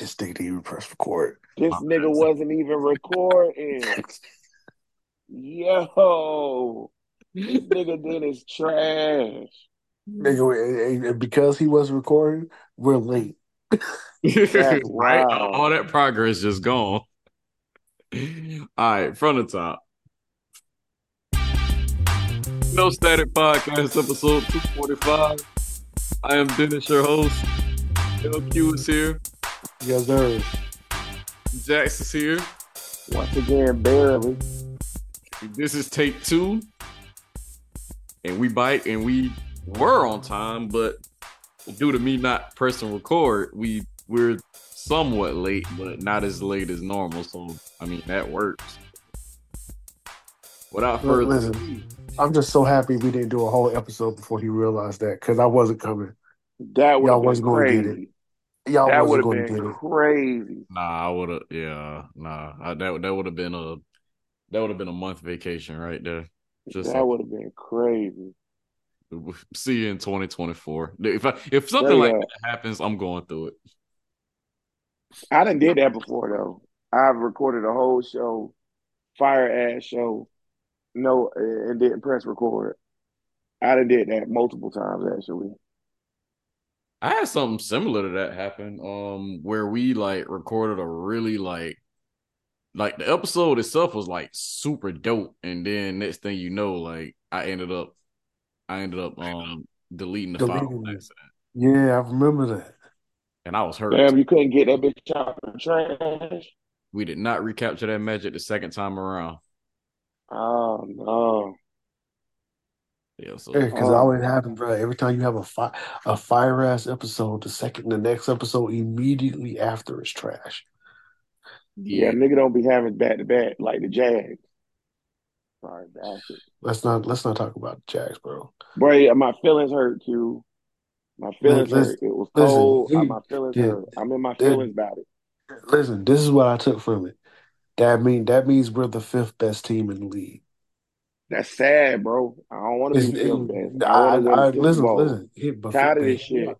This nigga didn't even press record. This My nigga bad. wasn't even recording. Yo, this nigga did his trash. Nigga, and- and because he wasn't recording, we're late. Right? wild. All that progress just gone. All right, from the top. No Static Podcast, episode 245. I am Dennis, your host. LQ is here. Yes, sir. Jacks is here. Once again, barely. This is take two. And we bite and we were on time, but due to me not pressing record, we we're somewhat late, but not as late as normal. So I mean that works. Without further listen. ado, I'm just so happy we didn't do a whole episode before he realized that because I wasn't coming. That would Y'all wasn't been gonna get crazy. Y'all That would wasn't have going to been get it. crazy. nah, I would have yeah, nah. I, that that would have been a that would have been a month vacation right there. Just That would have been crazy. see you in 2024. If I, if something Straight like up. that happens, I'm going through it. I didn't did that before though. I've recorded a whole show, fire ass show, no, and didn't press record. I done did that multiple times actually. I had something similar to that happen. Um, where we like recorded a really like, like the episode itself was like super dope, and then next thing you know, like I ended up, I ended up um deleting the file Deleting on it. accident, Yeah, I remember that. and I was hurt. Damn, you couldn't get that bitch out of the trash. We did not recapture that magic the second time around. Oh no. Yeah, so because Oh. it always happens, bro. Every time you have a fi- a fire ass episode, the second, the next episode immediately after is trash. Yeah, yeah, nigga don't be having back to back like the Jags. Sorry, bastard. Let's not let's not talk about the Jags, bro. Bro, yeah, my feelings hurt, Q. My feelings listen- hurt. It was listen, cold. Uh, you- my feelings yeah, hurt. I'm in my yeah. feelings about it. Listen, this is what I took from it. That mean that means we're the fifth best team in the league. That's sad, bro. I don't want to be best. I, I I, listen, Bowl. listen. Here, but, Tired of this hear, shit.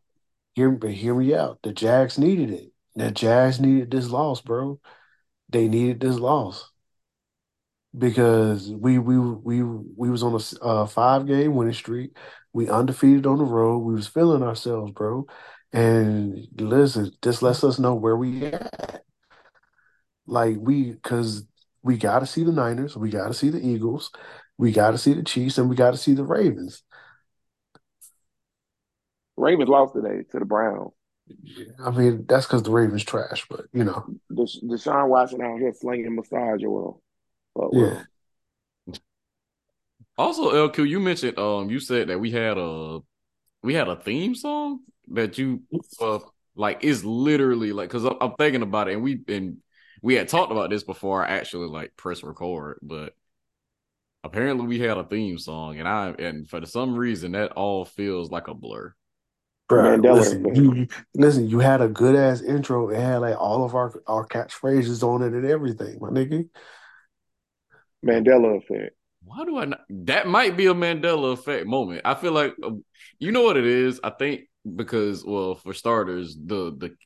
hear, but hear me out. The Jags needed it. The Jags needed this loss, bro. They needed this loss because we we we we was on a uh, five game winning streak. We undefeated on the road. We was feeling ourselves, bro. And listen, this lets us know where we at. Like we, because we got to see the Niners, we got to see the Eagles, we got to see the Chiefs, and we got to see the Ravens. Ravens lost today to the Browns. I mean, that's because the Ravens trash, but you know, Desha- Deshaun Watson out here slinging massage oil. But yeah. well, Also, LQ, you mentioned um, you said that we had a we had a theme song that you uh like is literally like because I'm, I'm thinking about it and we and we had talked about this before I actually like press record, but apparently we had a theme song and I and for some reason that all feels like a blur. Bruh, Mandela listen, you you- listen. You had a good ass intro. It had like all of our our catchphrases on it and everything, my nigga. Mandela effect. Why do I not? That might be a Mandela effect moment. I feel like uh, you know what it is. I think because well, for starters, the the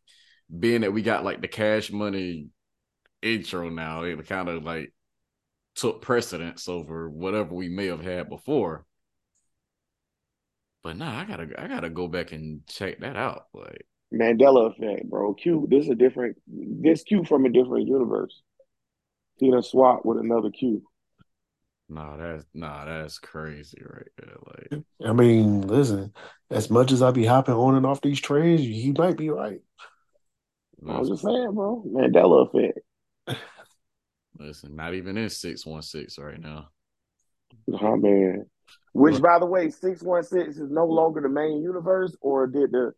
being that we got like the cash money intro now, it kind of like took precedence over whatever we may have had before. But nah, I gotta I gotta go back and check that out. Like, Mandela effect, bro. Q, this is a different. This Q from a different universe. He done swap with another Q. nah, that's nah, that's crazy right there. Like, I mean, listen. As much as I be hopping on and off these trains, he might be right. I was just saying, bro. Mandela effect. Listen, not even in six one six right now. Oh man. Which, by the way, six one six is no longer the main universe, or did the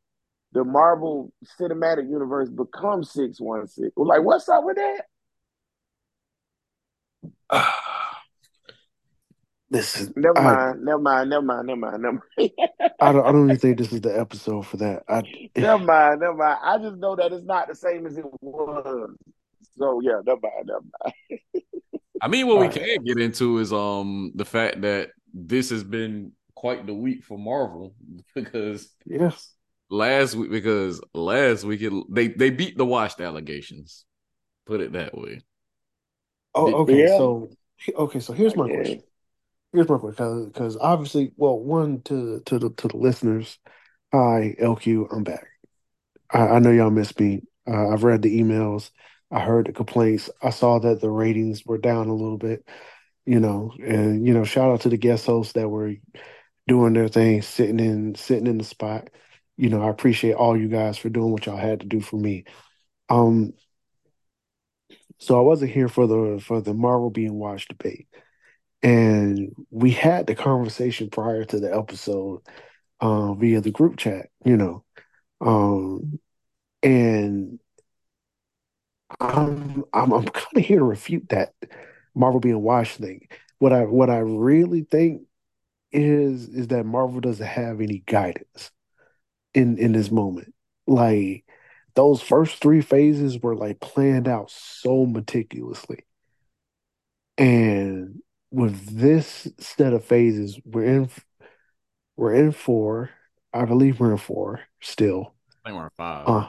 the Marvel Cinematic Universe become six one six? Like, what's up with that? listen, Never I, mind. Never mind. Never mind. Never mind. Never mind. I don't, I don't even think this is the episode for that. I, never mind. Never mind. I just know that it's not the same as it was. So yeah, never mind. Never mind. I mean, what we Alright. can get into is um the fact that this has been quite the week for Marvel because yes, last week because last week it, they they beat the washed allegations. Put it that way. Oh, okay. Yeah. So, okay. So here's my Yeah. question. Here's my question, because obviously, well, one to to the to the listeners. Hi, LQ. I'm back. I, I know y'all missed me. Uh, I've read the emails. I heard the complaints. I saw that the ratings were down a little bit. You know, and you know, shout out to the guest hosts that were doing their thing, sitting in sitting in the spot. You know, I appreciate all you guys for doing what y'all had to do for me. Um, so I wasn't here for the for the Marvel being watched debate, and we had the conversation prior to the episode uh, via the group chat. You know, um, and I'm I'm I'm kind of here to refute that Marvel being washed thing. What I what I really think is is that Marvel doesn't have any guidance in in this moment. Like those first three phases were like planned out so meticulously. And with this set of phases, we're in we're in four. I believe we're in four still. I think we're in five. Uh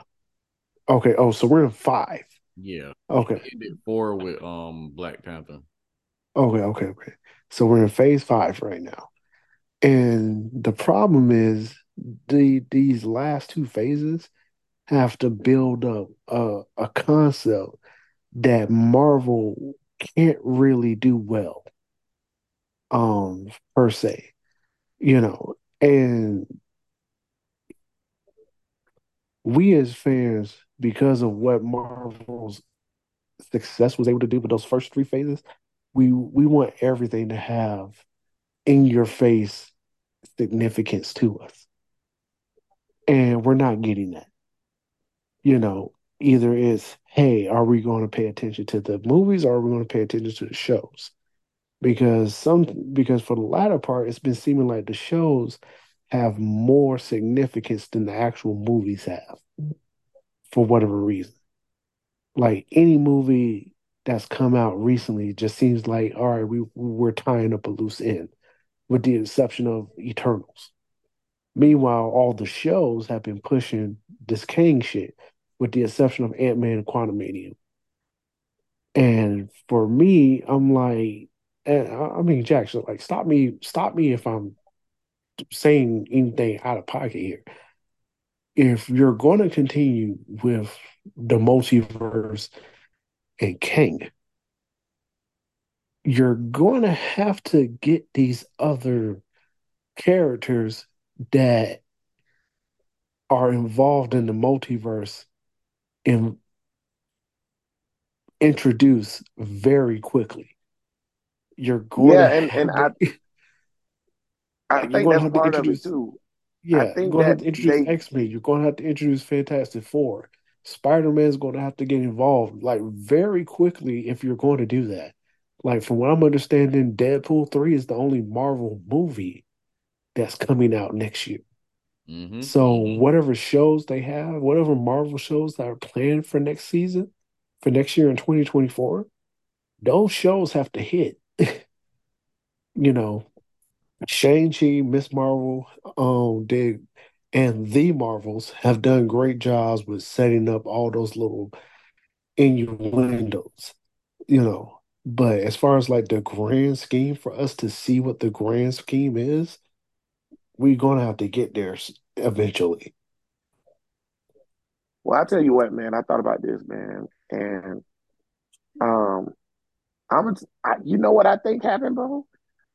okay. Oh, so we're in five. Yeah. Okay. Four with um Black Panther. Okay, okay, okay. So we're in phase five right now. And the problem is the these last two phases have to build up a, a concept that Marvel can't really do well, um, per se. You know, and we as fans, because of what Marvel's success was able to do with those first three phases, we we want everything to have in your face significance to us. And we're not getting that. You know, either it's, hey, are we going to pay attention to the movies or are we going to pay attention to the shows? Because some because for the latter part, it's been seeming like the shows have more significance than the actual movies have for whatever reason. Like any movie that's come out recently just seems like, all right, we we're tying up a loose end, with the exception of Eternals. Meanwhile, all the shows have been pushing this Kang shit, with the exception of Ant-Man and Quantum Quantumania. And for me, I'm like, eh, I I mean, Jackson, like, stop me, stop me if I'm saying anything out of pocket here. If you're going to continue with the multiverse and Kang, you're going to have to get these other characters that are involved in the multiverse and introduce very quickly. You're going Yeah, to and and I to, I think that's part of it too. Yeah, I you're going to have that to introduce they X-Men. You're going to have to introduce Fantastic Four. Spider-Man's going to have to get involved like very quickly if you're going to do that. Like from what I'm understanding, Deadpool 3 is the only Marvel movie that's coming out next year. Mm-hmm. So whatever shows they have, whatever Marvel shows that are planned for next season, for next year in 2024, those shows have to hit. You know, Shang-Chi, Miss Marvel, um, did and the Marvels have done great jobs with setting up all those little innuendos, you know. But as far as like the grand scheme for us to see what the grand scheme is, we're gonna have to get there eventually. well, I tell you what, man, I thought about this, man, and um, I'm I, you know what I think happened, bro?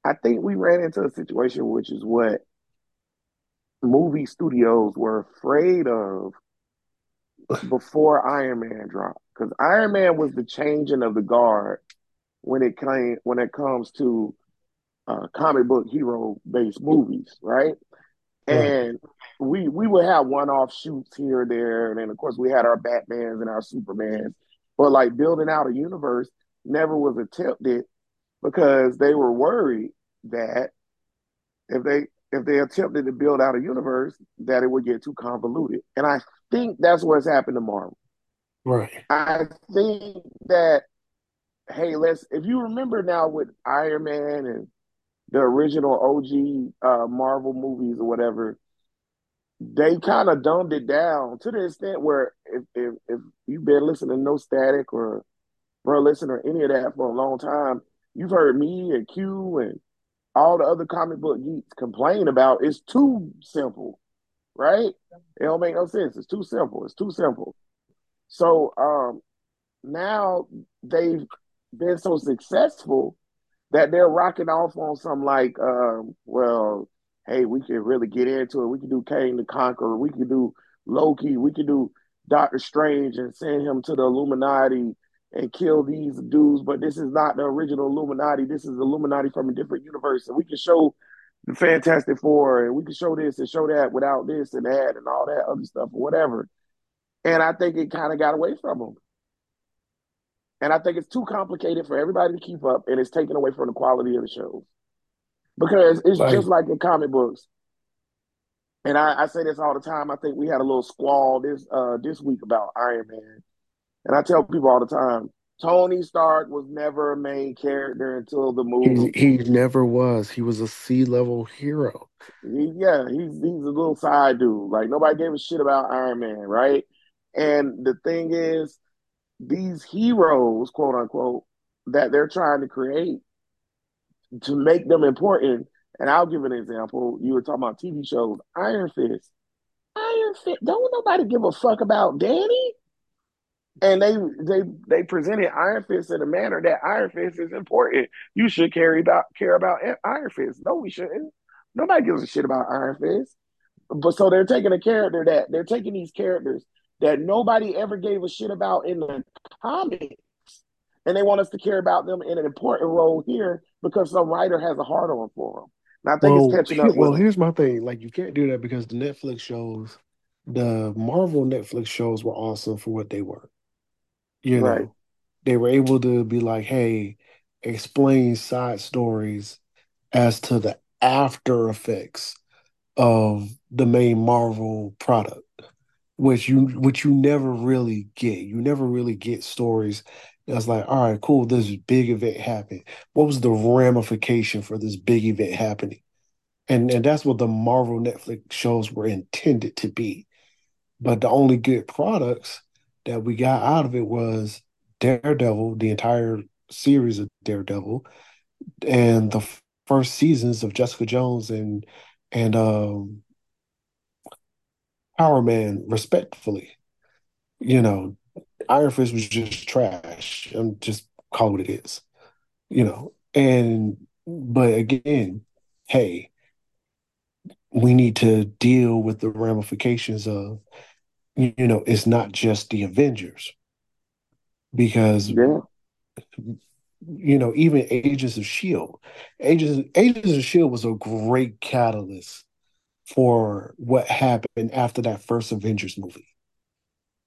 I think we ran into a situation which is what movie studios were afraid of before Iron Man dropped. Because Iron Man was the changing of the guard when it came when it comes to uh, comic book hero based movies, right? And we we would have one off shoots here or there, and then of course we had our Batmans and our Supermans. But like building out a universe never was attempted because they were worried that if they if they attempted to build out a universe, that it would get too convoluted. And I think that's what's happened to Marvel. Right. I think that hey, let's if you remember now with Iron Man and the original OG uh, Marvel movies or whatever, they kind of dumbed it down to the extent where if, if if you've been listening to No Static or Bro Listen or any of that for a long time, you've heard me and Q and all the other comic book geeks complain about it's too simple, right? It don't make no sense. It's too simple. It's too simple. So um, now they've been so successful that they're rocking off on some like, um, well, hey, we can really get into it. We can do Kang the Conqueror. We can do Loki. We can do Doctor Strange and send him to the Illuminati and kill these dudes. But this is not the original Illuminati. This is Illuminati from a different universe. And we can show the Fantastic Four and we can show this and show that without this and that and all that other stuff or whatever. And I think it kind of got away from them. And I think it's too complicated for everybody to keep up, and it's taken away from the quality of the shows. Because it's like, just like in comic books. And I, I, say this all the time. I think we had a little squall this uh, this week about Iron Man. And I tell people all the time, Tony Stark was never a main character until the movie. He, he never was. He was a C level hero. He, yeah, he's he's a little side dude. Like nobody gave a shit about Iron Man, right? And the thing is, these heroes, quote unquote, that they're trying to create to make them important. And I'll give an example. You were talking about TV shows, Iron Fist. Iron Fist. Don't nobody give a fuck about Danny. And they they they presented Iron Fist in a manner that Iron Fist is important. You should carry about care about Iron Fist. No, we shouldn't. Nobody gives a shit about Iron Fist. But so they're taking a character that they're taking these characters that nobody ever gave a shit about in the comics. And they want us to care about them in an important role here because some writer has a hard on for them. And I think well, it's catching up. Well, here's my thing: like, you can't do that because the Netflix shows, the Marvel Netflix shows, were awesome for what they were. You know, right. they were able to be like, "Hey, explain side stories as to the after effects of the main Marvel product." which you which you never really get. You never really get stories that's like, all right, cool, this big event happened. What was the ramification for this big event happening? And and that's what the Marvel Netflix shows were intended to be. But the only good products that we got out of it was Daredevil, the entire series of Daredevil, and the first seasons of Jessica Jones and and um Power Man respectfully. You know, Iron Fist was just trash. I'm just call it what it is. You know, and but again, hey, we need to deal with the ramifications of you know, it's not just the Avengers. Because yeah. you know, even Agents of Shield. Agents Agents of Shield was a great catalyst for what happened after that first Avengers movie.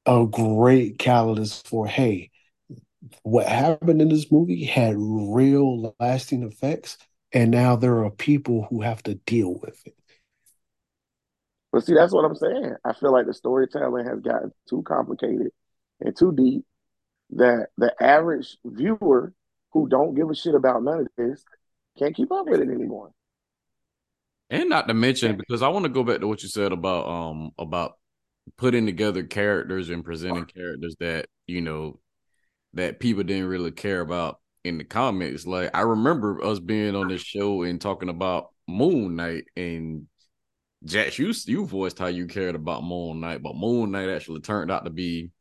A great catalyst for, hey, what happened in this movie had real lasting effects, and now there are people who have to deal with it. But see, that's what I'm saying. I feel like the storytelling has gotten too complicated and too deep that the average viewer who don't give a shit about none of this can't keep up with it anymore. And not to mention, because I want to go back to what you said about um about putting together characters and presenting characters that you know that people didn't really care about in the comics. Like I remember us being on this show and talking about Moon Knight and Jacks, you you voiced how you cared about Moon Knight, but Moon Knight actually turned out to be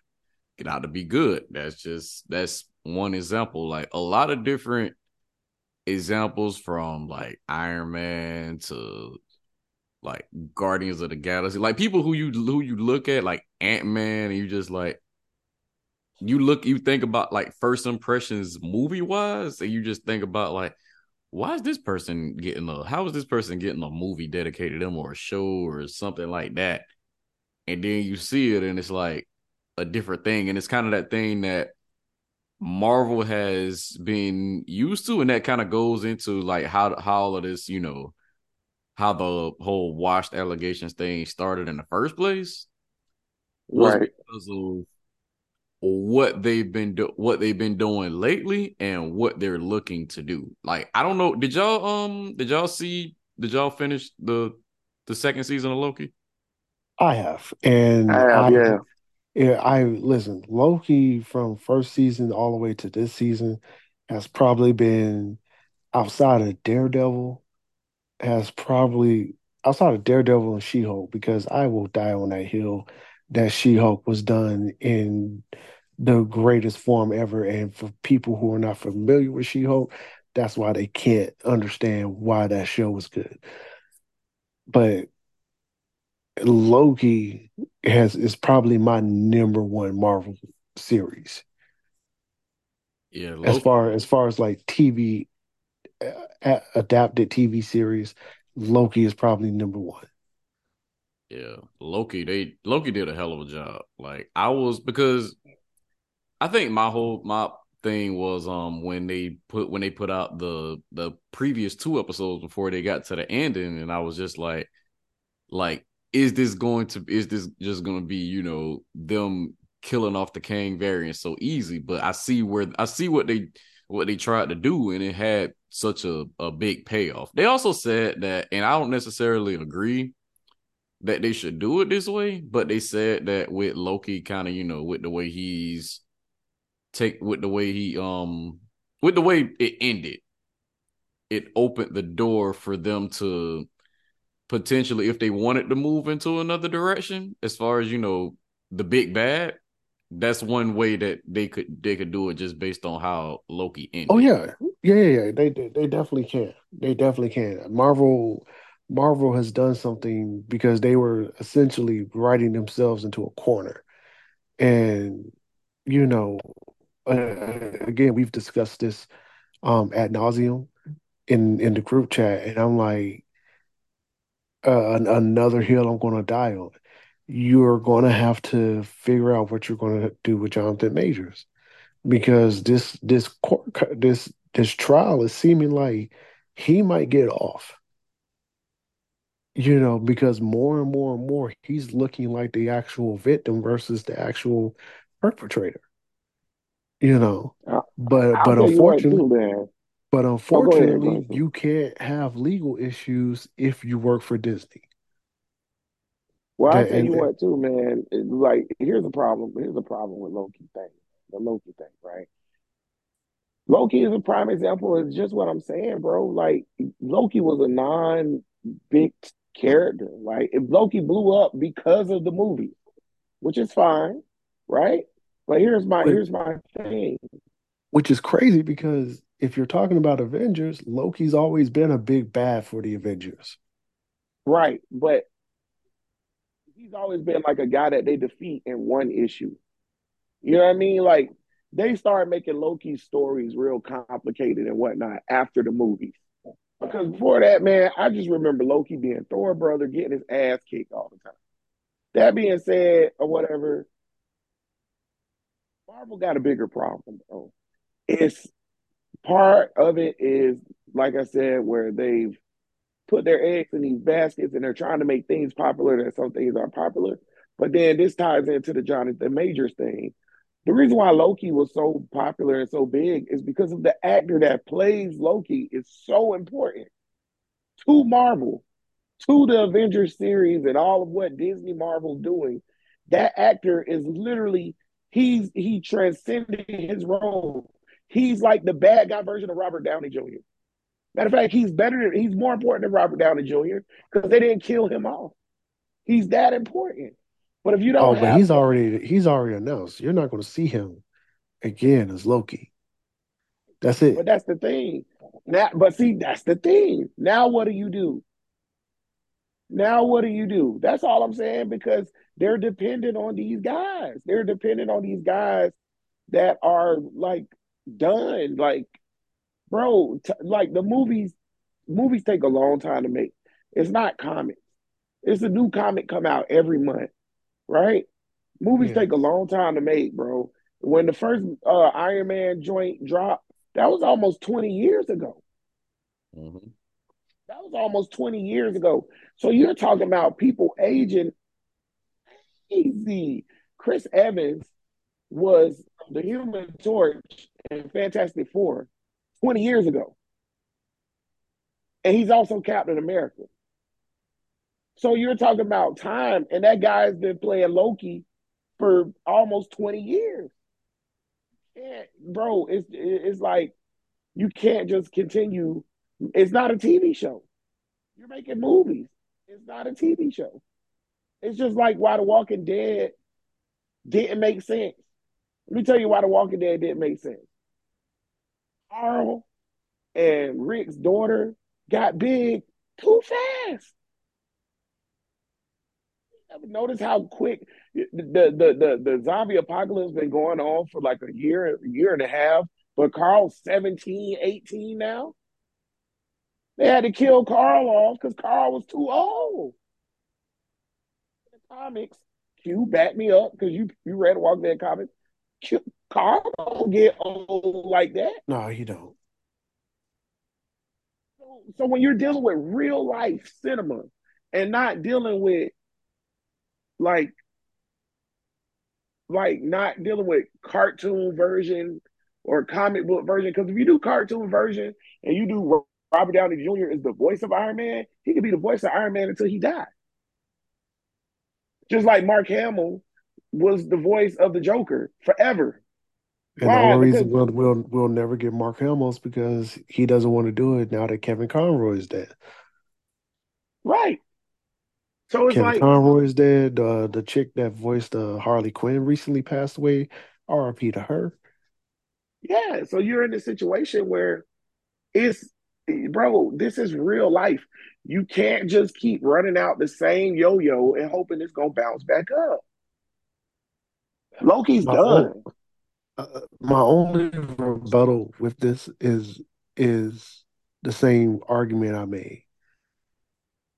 get out to be good. That's just that's one example. Like a lot of different examples from like Iron Man to like Guardians of the Galaxy, like people who you who you look at like Ant Man, and you just like you look you think about like first impressions movie wise, and you just think about like why is this person getting a how is this person getting a movie dedicated to them or a show or something like that, and then you see it and it's like a different thing, and it's kind of that thing that Marvel has been used to, and that kind of goes into like how how all of this, you know, how the whole washed allegations thing started in the first place. Was right. because of what they've been do- what they've been doing lately and what they're looking to do. Like I don't know, did y'all um did y'all see did y'all finish the the second season of Loki? I have, and I have, I yeah. yeah, I listen. Loki from first season all the way to this season has probably been outside of Daredevil has probably outside of Daredevil and She-Hulk because I will die on that hill that She-Hulk was done in the greatest form ever. And for people who are not familiar with She-Hulk, that's why they can't understand why that show was good. But Loki has is probably my number one Marvel series Yeah, as far as far as like TV uh, adapted TV series. Loki is probably number one. Yeah, Loki. They Loki did a hell of a job. Like I was because I think my whole my thing was um when they put when they put out the the previous two episodes before they got to the ending, and I was just like, like is this going to is this just going to be you know them killing off the Kang variant so easy? But I see where I see what they what they tried to do, and it had such a a big payoff. They also said that, and I don't necessarily agree that they should do it this way, but they said that with Loki kind of, you know, with the way he's take with the way he um with the way it ended, it opened the door for them to potentially if they wanted to move into another direction as far as, you know, the big bad, that's one way that they could they could do it just based on how Loki ended. Oh yeah, yeah, yeah, yeah. They they definitely can. They definitely can. Marvel Marvel has done something because they were essentially writing themselves into a corner. And you know, again, we've discussed this um ad nauseum in in the group chat, and I'm like, uh, an, another hill I'm going to die on. You're going to have to figure out what you're going to do with Jonathan Majors because this this court this this trial is seeming like he might get off. You know, because more and more and more he's looking like the actual victim versus the actual perpetrator. You know, uh, but I'll but unfortunately, but Oh, ahead, unfortunately, ahead. you can't have legal issues if you work for Disney. Well, I tell you what, too, man. Like, here's the problem. Here's the problem with Loki thing. The Loki thing, right? Loki is a prime example of just what I'm saying, bro. Like, Loki was a non-big character. Like, if Loki blew up because of the movie, which is fine, right? But here's my but here's my thing, which is crazy because if you're talking about Avengers, Loki's always been a big bad for the Avengers. right? But he's always been like a guy that they defeat in one issue. You know what I mean? Like they started making Loki's stories real complicated and whatnot after the movies. Because before that, man, I just remember Loki being Thor brother, getting his ass kicked all the time. That being said, or whatever, Marvel got a bigger problem, bro. It's part of it is, like I said, where they've put their eggs in these baskets and they're trying to make things popular that some things aren't popular. But then this ties into the Jonathan Majors thing. The reason why Loki was so popular and so big is because of the actor that plays Loki is so important to Marvel, to the Avengers series and all of what Disney Marvel's doing. That actor is literally he's he transcended his role. He's like the bad guy version of Robert Downey Jr. Matter of fact, he's better than he's more important than Robert Downey Jr. because they didn't kill him off. He's that important. But if you don't oh, but he's that, already he's already announced. You're not going to see him again as Loki. That's it. but that's the thing. Now, but see, that's the thing. Now what do you do? Now what do you do? That's all I'm saying because they're dependent on these guys. They're dependent on these guys that are like done. Like, bro, t- like the movies, movies take a long time to make. It's not comics. It's a new comic come out every month, right? Movies Yeah. take a long time to make, bro. When the first uh, Iron Man joint dropped, that was almost 20 years ago. Mhm. That was almost 20 years ago. So you're talking about people aging easy. Chris Evans was the Human Torch in Fantastic Four 20 years ago. And he's also Captain America. So you're talking about time, and that guy's been playing Loki for almost 20 years. Yeah, bro, it's it's like you can't just continue. It's not a TV show. You're making movies. It's not a TV show. It's just like why The Walking Dead didn't make sense. Let me tell you why The Walking Dead didn't make sense. Carl and Rick's daughter got big too fast. Notice how quick the, the the the zombie apocalypse been going on for like a year, a year and a half. But Carl's 17, 18 now. They had to kill Carl off because Carl was too old. In the comics, Q back me up because you you read Walk Dead comics. Q, Carl don't get old like that. No, he don't. So, so when you're dealing with real life cinema and not dealing with like like not dealing with cartoon version or comic book version. Because if you do cartoon version and you do Robert Downey Jr. is the voice of Iron Man, he could be the voice of Iron Man until he died. Just like Mark Hamill was the voice of the Joker forever. And Why? the only reason we'll, we'll we'll never get Mark Hamill is because he doesn't want to do it now that Kevin Conroy is dead. Right. So it's Kevin like Conroy is dead. Uh, the chick that voiced uh, Harley Quinn recently passed away. R.I.P. to her. Yeah. So you're in a situation where it's bro, this is real life. You can't just keep running out the same yo-yo and hoping it's gonna bounce back up. Loki's my done. Own, uh, my only rebuttal with this is is the same argument I made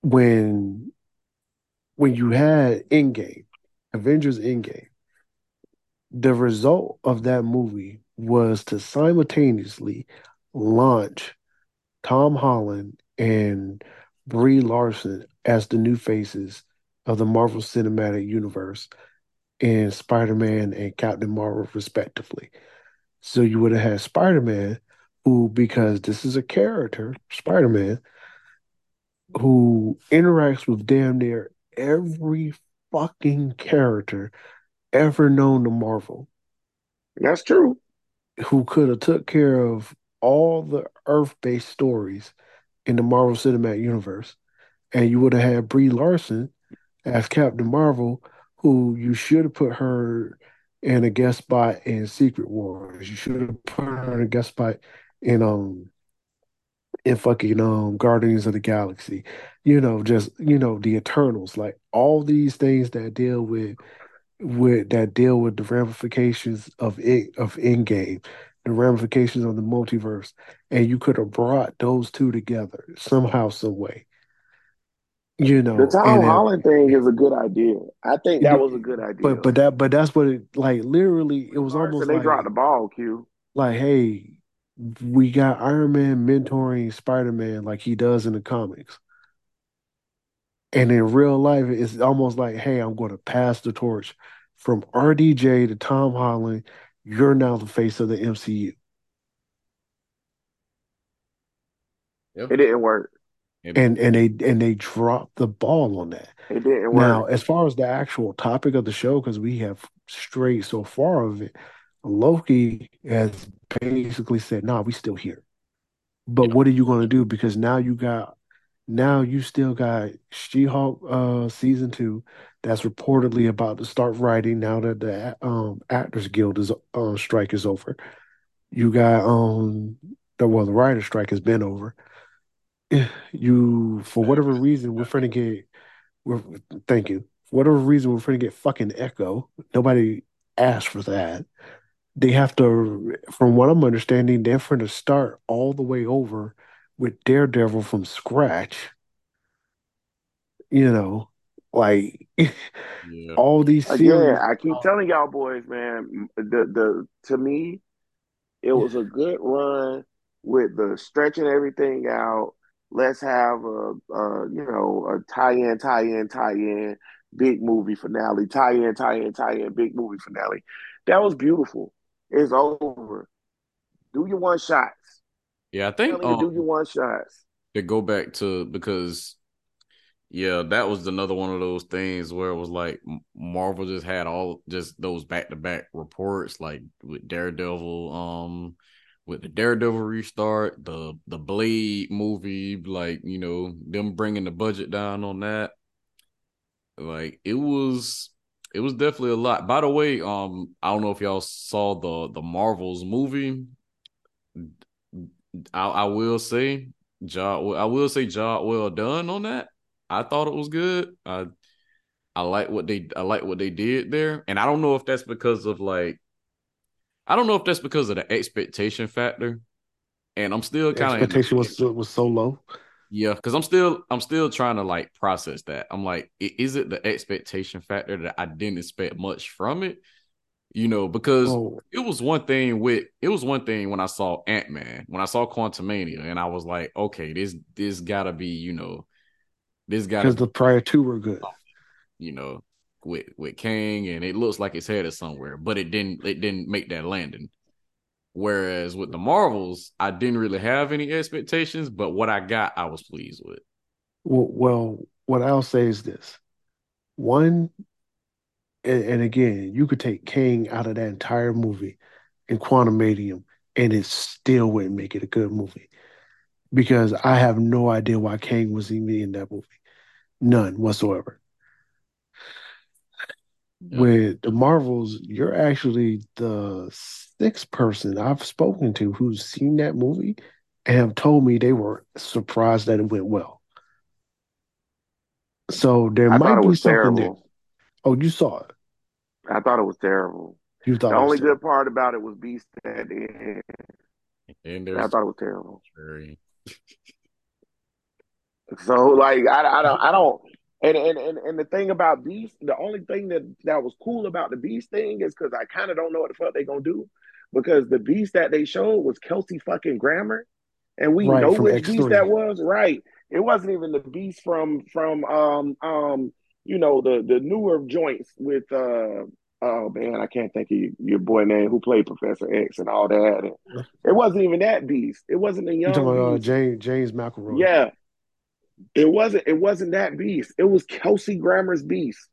when when you had Endgame, Avengers Endgame. The result of that movie was to simultaneously launch Tom Holland and Brie Larson as the new faces of the Marvel Cinematic Universe and Spider Man and Captain Marvel, respectively. So you would have had Spider Man, who, because this is a character, Spider Man, who interacts with damn near every fucking character ever known to Marvel. That's true. Who could have took care of all the Earth-based stories in the Marvel Cinematic Universe, and you would have had Brie Larson as Captain Marvel, who you should have put her in a guest spot in Secret Wars. You should have put her in a guest spot in um in fucking um Guardians of the Galaxy. You know, just you know, the Eternals, like all these things that deal with with that deal with the ramifications of it of Endgame the ramifications of the multiverse, and you could have brought those two together somehow, some way. You know, the Tom Holland it, thing is a good idea. I think that was a good idea. But but that but that's what it like. Literally, it was almost they like, dropped the ball. Q. Like, hey, we got Iron Man mentoring Spider Man like he does in the comics. And in real life, it's almost like, hey, I'm going to pass the torch from RDJ to Tom Holland you're now the face of the MCU. Yep. It didn't work. And and they and they dropped the ball on that. It didn't work. Now, as far as the actual topic of the show, because we have strayed so far of it, Loki has basically said, "Nah, we still here." But what are you going to do? Because now you got, now you still got She-Hulk uh, season two that's reportedly about to start writing now that the um, Actors Guild is uh, strike is over. You got um the well the writer strike has been over. You for whatever reason we're trying to get we're thank you. For whatever reason we're trying to get fucking Echo. Nobody asked for that. They have to from what I'm understanding, they're trying to start all the way over with Daredevil from scratch. You know, like yeah. all these series. Again, I keep telling y'all boys, man. The the to me, it was a good run with the stretching everything out. Let's have a, a you know a tie-in, tie-in, tie-in, big movie finale, tie-in, tie-in, tie-in, big movie finale. That was beautiful. It's over. Do your one shots. Yeah, I think um, do your one shots. To go back to because Yeah, that was another one of those things where it was like Marvel just had all just those back to back reports, like with Daredevil, um, with the Daredevil restart, the the Blade movie, like you know them bringing the budget down on that. Like it was, it was definitely a lot. By the way, um, I don't know if y'all saw the the Marvels movie. I, I will say, job. I will say, job well done on that. I thought it was good. I I like what they I like what they did there, and I don't know if that's because of like I don't know if that's because of the expectation factor, and I'm still kind of expectation was was so low. Yeah, because I'm still I'm still trying to like process that. I'm like, is it the expectation factor that I didn't expect much from it? You know, because oh. it was one thing with it was one thing when I saw Ant Man, when I saw Quantumania, and I was like, okay, this this gotta be you know this guy because the prior two were good. Oh, you know, with with Kang, and it looks like it's headed somewhere, but it didn't. It didn't make that landing. Whereas with the Marvels, I didn't really have any expectations, but what I got, I was pleased with. Well, well what I'll say is this: one, and, and again, you could take Kang out of that entire movie in Quantumania, and it still wouldn't make it a good movie because I have no idea why Kang was even in that movie. None whatsoever. Yeah. With the Marvels, you're actually the sixth person I've spoken to who's seen that movie and have told me they were surprised that it went well. So there I might be something terrible. there. Oh, you saw it. I thought it was terrible. You thought the only good part about it was Beast at the end. And I thought it was terrible. Very so like I, I don't I don't and, and and and the thing about Beast, the only thing that that was cool about the Beast thing is because I kind of don't know what the fuck they're gonna do because the Beast that they showed was Kelsey fucking Grammer, and we right, know which X3. Beast that was. Right, it wasn't even the Beast from from um um you know the the newer joints with uh oh man, I can't think of your boy name who played Professor X and all that. And it wasn't even that beast. It wasn't a young. You talking about, uh, James James McElroy? Yeah, it wasn't. It wasn't that beast. It was Kelsey Grammer's beast,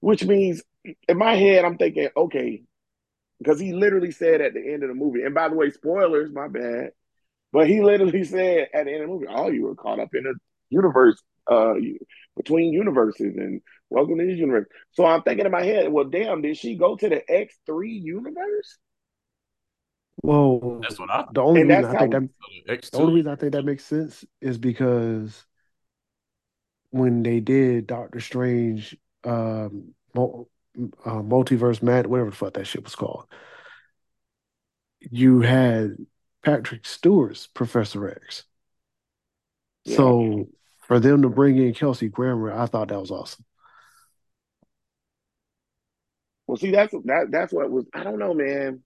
which means in my head I'm thinking, okay, because he literally said at the end of the movie. And by the way, spoilers, my bad. But he literally said at the end of the movie, "Oh, you were caught up in a universe uh, between universes, and welcome to this universe." So I'm thinking in my head, well, damn, did she go to the X3 universe? Well, that's what I. The only reason I think that the only reason I think that makes sense is because when they did Doctor Strange, um, uh, multiverse man, whatever the fuck that shit was called, you had Patrick Stewart's Professor X. Yeah. So for them to bring in Kelsey Grammer, I thought that was awesome. Well, see, that's that that's what was. I don't know, man.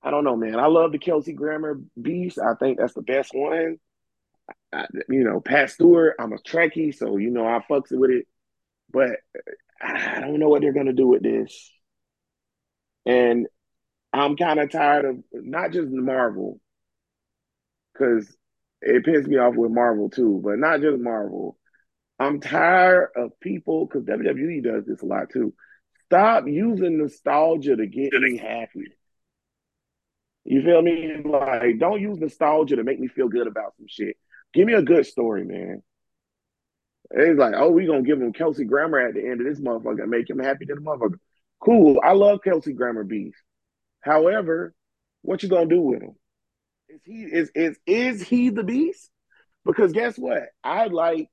I don't know, man. I love the Kelsey Grammer beast. I think that's the best one. I, you know, Pat Stewart. I'm a Trekkie, so you know I fucks with it. But I don't know what they're gonna do with this, and I'm kind of tired of not just Marvel, because it pisses me off with Marvel too, but not just Marvel. I'm tired of people because WWE does this a lot too. Stop using nostalgia to get me happy. You feel me? Like, don't use nostalgia to make me feel good about some shit. Give me a good story, man. It's like, oh, we gonna give him Kelsey Grammer at the end of this motherfucker and make him happy to the motherfucker. Cool. I love Kelsey Grammer beef. However, what you gonna do with him? Is he is is is he the beast? Because guess what? I like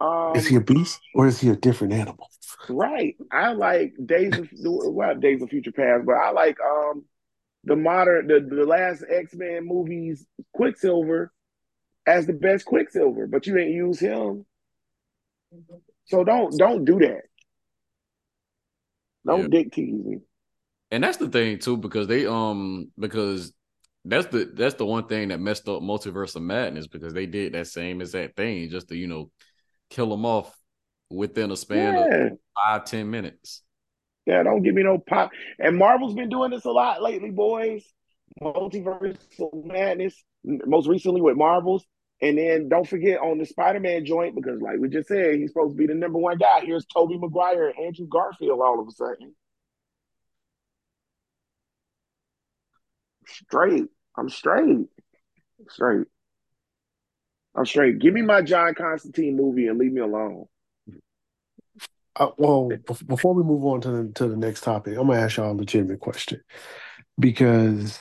um, Is he a beast or is he a different animal? Right. I like Days of well, Days of Future Past, but I like um the modern the, the last X-Men movies Quicksilver as the best Quicksilver, but you didn't use him. So don't don't do that. Don't yeah. dick tease me. And that's the thing too, because they um because that's the that's the one thing that messed up Multiverse of Madness because they did that same exact thing just to you know kill them off within a span yeah. of five ten minutes. Yeah, don't give me no pop. And Marvel's been doing this a lot lately, boys. Multiverse of Madness, most recently with Marvels. And then don't forget on the Spider-Man joint, because like we just said, he's supposed to be the number one guy. Here's Tobey Maguire and Andrew Garfield all of a sudden. Straight. I'm straight. Straight. I'm straight. Give me my John Constantine movie and leave me alone. Uh, well, before we move on to the to the next topic, I'm gonna ask y'all a legitimate question because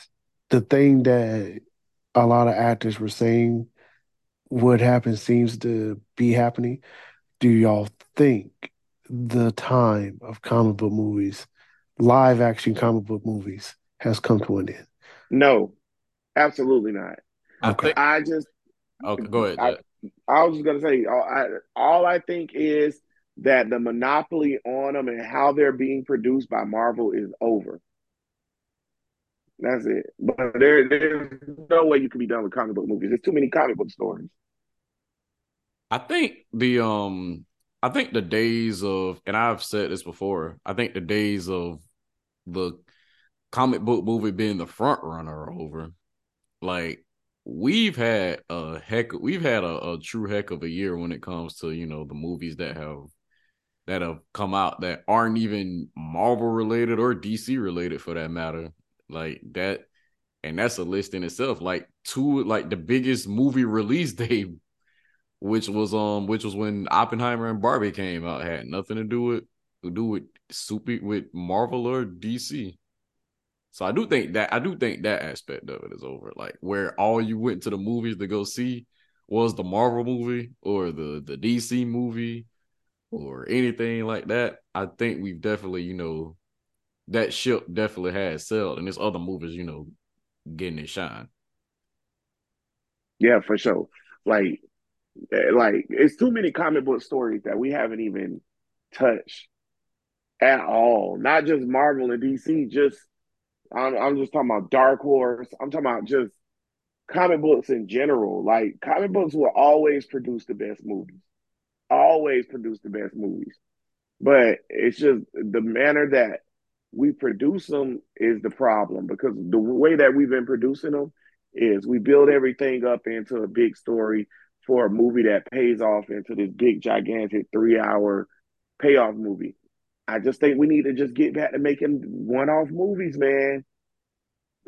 the thing that a lot of actors were saying would happen seems to be happening. Do y'all think the time of comic book movies, live action comic book movies, has come to an end? No, absolutely not. I Okay. I just Okay, go ahead. I, I was just gonna say all I, all I think is that the monopoly on them and how they're being produced by Marvel is over. That's it. But there, there's no way you can be done with comic book movies. There's too many comic book stories. I think the um I think the days of and I've said this before, I think the days of the comic book movie being the front runner are over. Like we've had a heck we've had a, a true heck of a year when it comes to, you know, the movies that have that have come out that aren't even Marvel related or DC related for that matter. Like that and that's a list in itself. Like two like the biggest movie release day which was um which was when Oppenheimer and Barbie came out had nothing to do with to do with super with Marvel or DC. So I do think that I do think that aspect of it is over. Like where all you went to the movies to go see was the Marvel movie or the the DC movie or anything like that. I think we've definitely, you know, that ship definitely has sailed and there's other movies, you know, getting it shine. Yeah, for sure. Like, eh, like it's too many comic book stories that we haven't even touched at all. Not just Marvel and DC. Just I'm, I'm just talking about Dark Horse. I'm talking about just comic books in general. Like comic books will always produce the best movies. Always produce the best movies. But it's just the manner that we produce them is the problem because the way that we've been producing them is we build everything up into a big story for a movie that pays off into this big gigantic three hour payoff movie. I just think we need to just get back to making one off movies, man.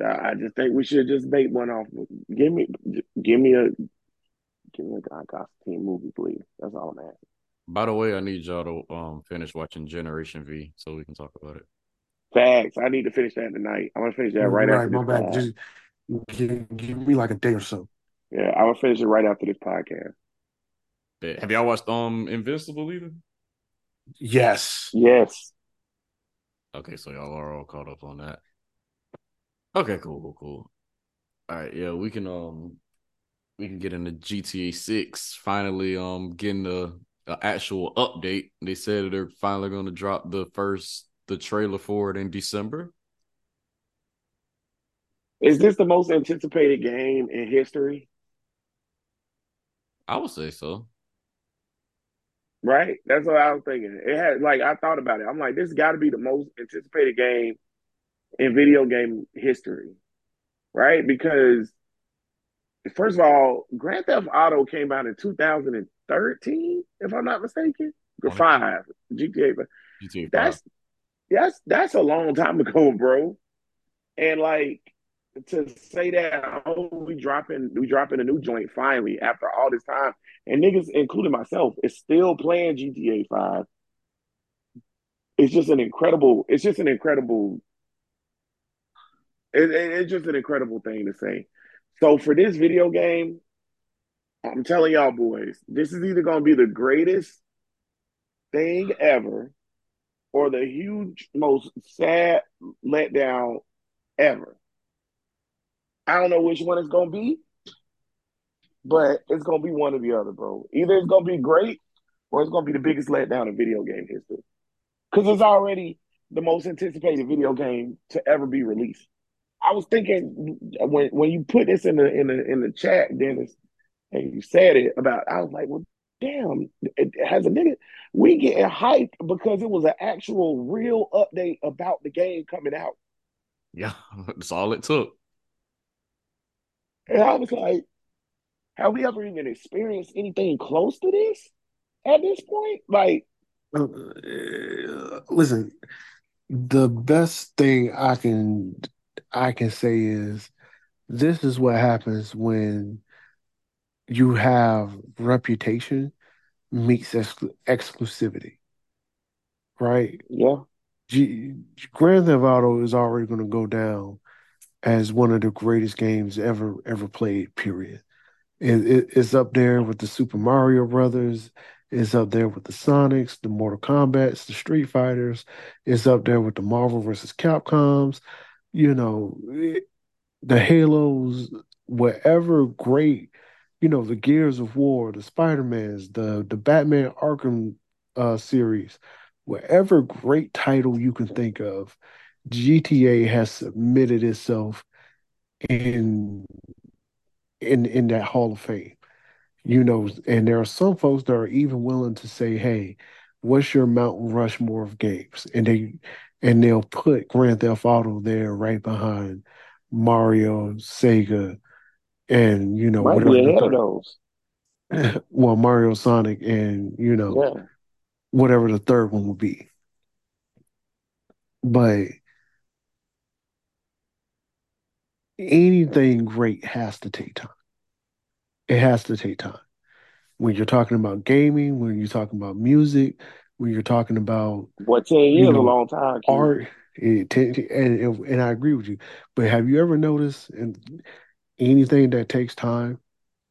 I just think we should just make one off. Give me, give me a, give me a John Constantine movie, please. That's all I'm asking. By the way, I need y'all to um finish watching Generation V so we can talk about it. Facts. I need to finish that tonight. I'm gonna finish that right, right, after my this. bad. pod. Just give, give me like a day or so. Yeah, I'm gonna finish it right after this podcast. Have y'all watched um Invincible either? Yes. Yes. Okay, so y'all are all caught up on that. Okay, cool, cool, cool. All right, yeah, we can um we can get into GTA Six. Finally, um, getting the, the actual update. They said they're finally going to drop the first the trailer for it in December. Is this the most anticipated game in history? I would say so. Right? That's what I was thinking. It had like I thought about it. I'm like, this got to be the most anticipated game in video game history, right? Because first of all, Grand Theft Auto came out in 2013, if I'm not mistaken. Five GTA. five. GTA Five. That's that's that's a long time ago, bro. And like to say that, oh, we dropping we dropping a new joint finally after all this time, and niggas, including myself, is still playing GTA Five. It's just an incredible. It's just an incredible. It, it- it's just an incredible thing to say. So for this video game, I'm telling y'all boys, this is either gonna be the greatest thing ever, or the huge, most sad letdown ever. I don't know which one it's gonna be, but it's gonna be one or the other, bro. Either it's gonna be great or it's gonna be the biggest letdown in video game history. Because it's already the most anticipated video game to ever be released. I was thinking when when you put this in the in the in the chat, Dennis, and you said it about, I was like, well, damn, it has a nigga. We getting hyped because it was an actual real update about the game coming out. Yeah, that's all it took. And I was like, have we ever even experienced anything close to this at this point? Like, uh, listen, the best thing I can I can say is this is what happens when you have reputation meets ex- exclusivity, right? Yeah. G- Grand Theft Auto is already going to go down as one of the greatest games ever ever played. Period. It, it, it's up there with the Super Mario Brothers. It's up there with the Sonics, the Mortal Kombat's, the Street Fighters. It's up there with the Marvel versus Capcoms. You know, it, the Halos, whatever great, you know, the Gears of War, the Spider-Mans, the the Batman Arkham uh, series, whatever great title you can think of, GTA has submitted itself in in in that Hall of Fame. You know, and there are some folks that are even willing to say, "Hey, what's your Mount Rushmore of games?" And they and they'll put Grand Theft Auto there right behind Mario, Sega, and you know might whatever be ahead of those. well, Mario, Sonic, and you know Yeah. whatever the third one would be. But anything great has to take time. It has to take time. When you're talking about gaming, when you're talking about music, when you're talking about Boy, 10 you years a long time, art, it, and, and and I agree with you. But have you ever noticed and anything that takes time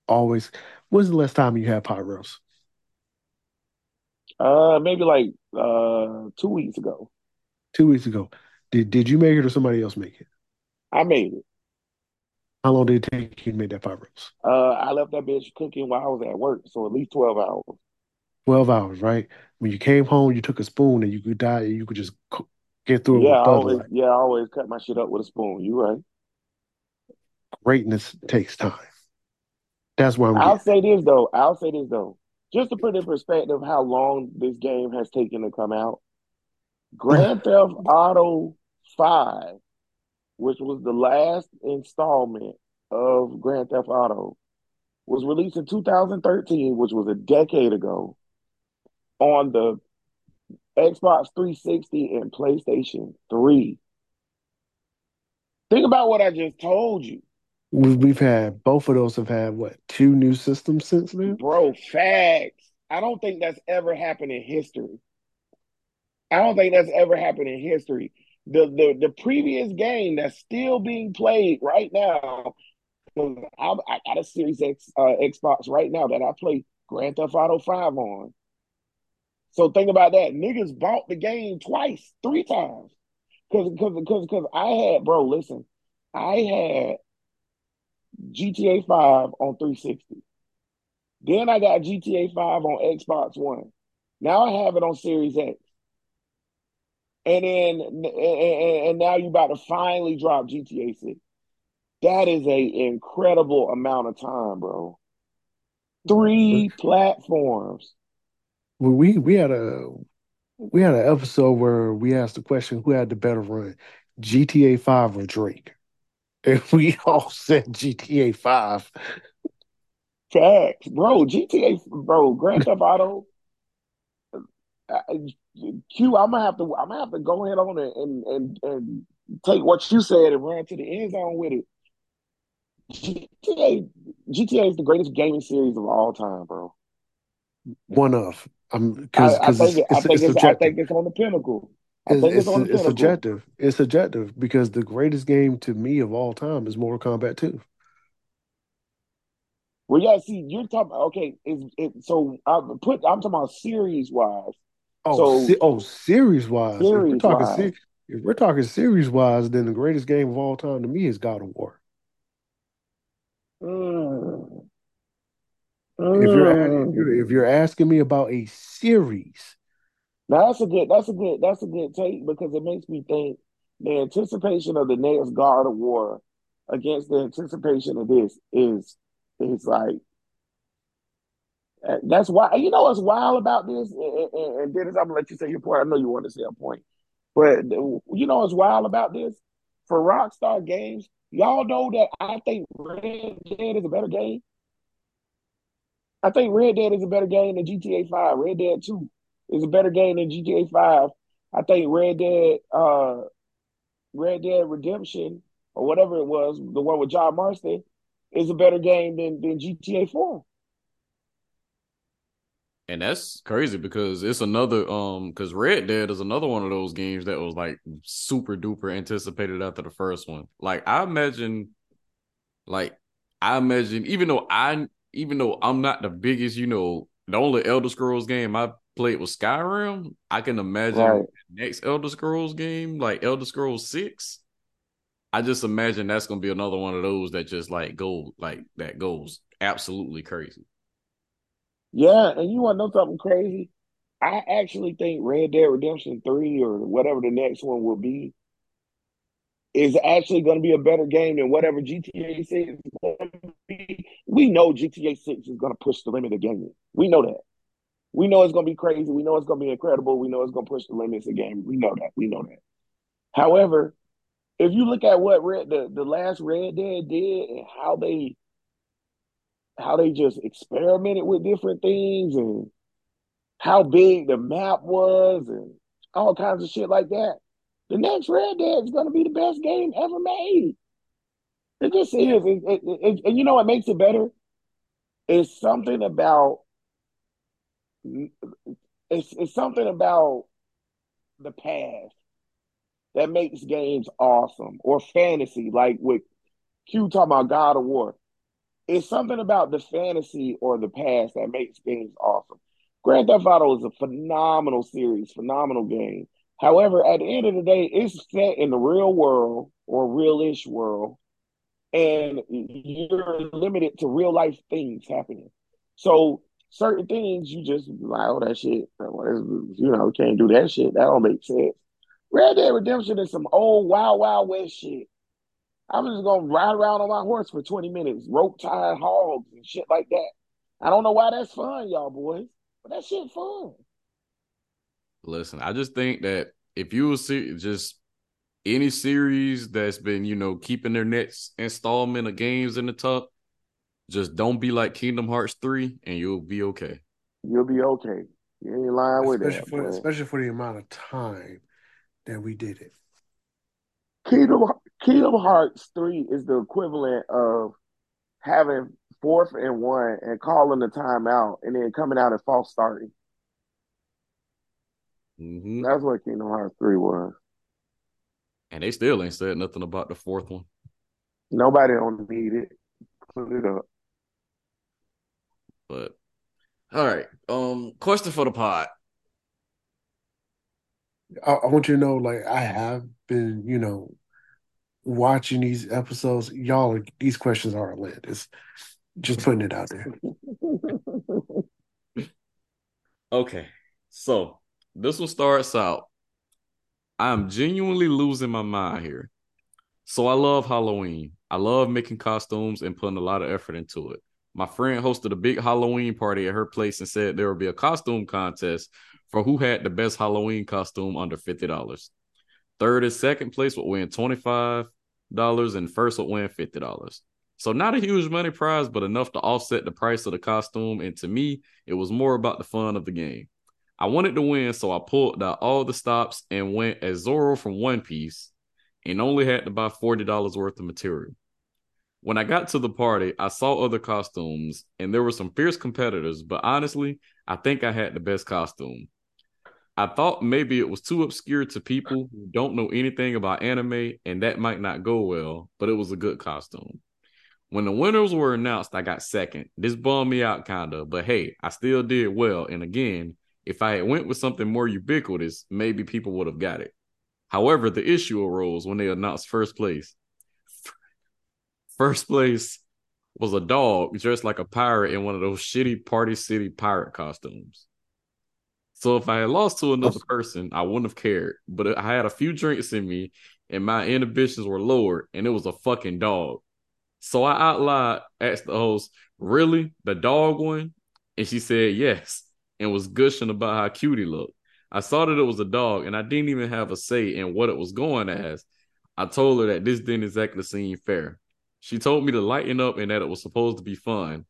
always? When's the last time you had pot roast? Uh, maybe like uh two weeks ago. Two weeks ago. Did did you make it or somebody else make it? I made it. How long did it take you to make that pot roast? Uh, I left that bitch cooking while I was at work, so at least 12 hours. 12 hours, right? When you came home, you took a spoon and you could die, you could just get through it Yeah, I with Bud always yeah, I always cut my shit up with a spoon. You right. Greatness takes time. That's why I'll say this though. I'll say this though. Just to put in perspective how long this game has taken to come out. Grand Theft Auto 5, which was the last installment of Grand Theft Auto, was released in 2013, which was a decade ago, on the Xbox 360 and PlayStation 3. Think about what I just told you. We- We've had both of those have had what two new systems since then? Bro, facts. I don't think that's ever happened in history. I don't think that's ever happened in history. The the the previous game that's still being played right now. I, I got a Series X uh, Xbox right now that I play Grand Theft Auto Five on. So think about that. Niggas bought the game twice, three times. Cause cause cause cause I had, bro, listen, I had GTA 5 on 360. Then I got GTA 5 on Xbox One. Now I have it on Series X. And then and, and, now you about to finally drop GTA 6. That is a incredible amount of time, bro. Three platforms. Well, we we had a we had an episode where we asked the question who had the better run, GTA 5 or Drake? And we all said GTA 5. Facts, bro. GTA, bro. Grand Theft Auto. Uh, Q, I'm gonna have to. I'm gonna have to go ahead on it and and and take what you said and run to the end zone with it. GTA, GTA is the greatest gaming series of all time, bro. One of. Um, I, because I because think it's I it's think it's it's I think it's on the pinnacle. I It's think it's it's on the it's pinnacle. subjective. It's subjective because the greatest game to me of all time is Mortal Kombat 2. Well, yeah. See, you're talking. Okay, is it? So I put. I'm talking about series wise. Oh, So se oh, series wise. If we're talking wise, se if we're talking series wise, then the greatest game of all time to me is God of War. mm, If you're if you're mm. if you're asking me about a series, Now that's a good. That's a good. That's a good take because it makes me think the anticipation of the next God of War against the anticipation of this is is like that's why you know what's wild about this and, and, and Dennis I'm gonna let you say your point I know you want to say a point but uh, you know what's wild about this for Rockstar Games y'all know that I think Red Dead is a better game I think Red Dead is a better game than GTA Five. Red Dead Two is a better game than GTA Five. I think Red Dead, uh, Red Dead Redemption or whatever it was, the one with John Marston, is a better game than than GTA Four. And that's crazy because it's another um because Red Dead is another one of those games that was like super duper anticipated after the first one. Like I imagine like I imagine even though I even though I'm not the biggest, you know, the only Elder Scrolls game I played was Skyrim, I can imagine Right. next Elder Scrolls game, like Elder Scrolls 6. I just imagine that's gonna be another one of those that just like go like that goes absolutely crazy. Yeah, and you want to know something crazy? I actually think Red Dead Redemption 3 or whatever the next one will be is actually going to be a better game than whatever GTA 6 is going to be. We know GTA 6 is going to push the limit of gaming. We know that. We know it's going to be crazy. We know it's going to be incredible. We know it's going to push the limits of gaming. We know that. We know that. However, if you look at what Red, the, the last Red Dead did and how they how they just experimented with different things and how big the map was and all kinds of shit like that. The next Red Dead is going to be the best game ever made. It just is. It, it, it, and you know what makes it better? It's something about it's, it's something about the past that makes games awesome or fantasy, like with Q talking about God of War. It's something about the fantasy or the past that makes games awesome. Grand Theft Auto is a phenomenal series, phenomenal game. However, at the end of the day, it's set in the real world or real-ish world, and you're limited to real life things happening. So certain things you just like, oh, that shit, you know, can't do that shit. That don't make sense. Red Dead Redemption is some old Wild Wild West shit. I'm just gonna ride around on my horse for 20 minutes, rope tied hogs and shit like that. I don't know why that's fun, y'all boys, but that shit fun. Listen, I just think that if you see just any series that's been, you know, keeping their next installment of games in the top, just don't be like Kingdom Hearts 3 and you'll be okay. You'll be okay. You ain't lying with that. for especially for the amount of time that we did it. Kingdom Kingdom Hearts 3 is the equivalent of having fourth and one and calling the timeout and then coming out and false starting. hmm That's what Kingdom Hearts 3 was. And they still ain't said nothing about the fourth one. Nobody don't need it. Put it up. But all right. Um, question for the pod. I, I want you to know, like I have been, you know, watching these episodes. Y'all, are, these questions are lit. It's just putting it out there. Okay. So this one starts out. I'm genuinely losing my mind here. So I love Halloween. I love making costumes and putting a lot of effort into it. My friend hosted a big Halloween party at her place and said there would be a costume contest for who had the best Halloween costume under $50. Third and second place would win $25 and first would win $50. So not a huge money prize, but enough to offset the price of the costume. And to me, it was more about the fun of the game. I wanted to win, so I pulled out all the stops and went as Zoro from One Piece and only had to buy $40 worth of material. When I got to the party, I saw other costumes and there were some fierce competitors, but honestly, I think I had the best costume. I thought maybe it was too obscure to people who don't know anything about anime and that might not go well, but it was a good costume. When the winners were announced, I got second. This bummed me out kinda, but hey, I still did well. And again, if I had went with something more ubiquitous, maybe people would have got it. However, the issue arose when they announced first place. First place was a dog dressed like a pirate in one of those shitty Party City pirate costumes. So if I had lost to oh. another person, I wouldn't have cared. But I had a few drinks in me and my inhibitions were lowered, and it was a fucking dog. So I out loud asked the host, Really? The dog one? And she said yes, and was gushing about how cute he looked. I saw that it was a dog, and I didn't even have a say in what it was going as. I told her that this didn't exactly seem fair. She told me to lighten up and that it was supposed to be fun.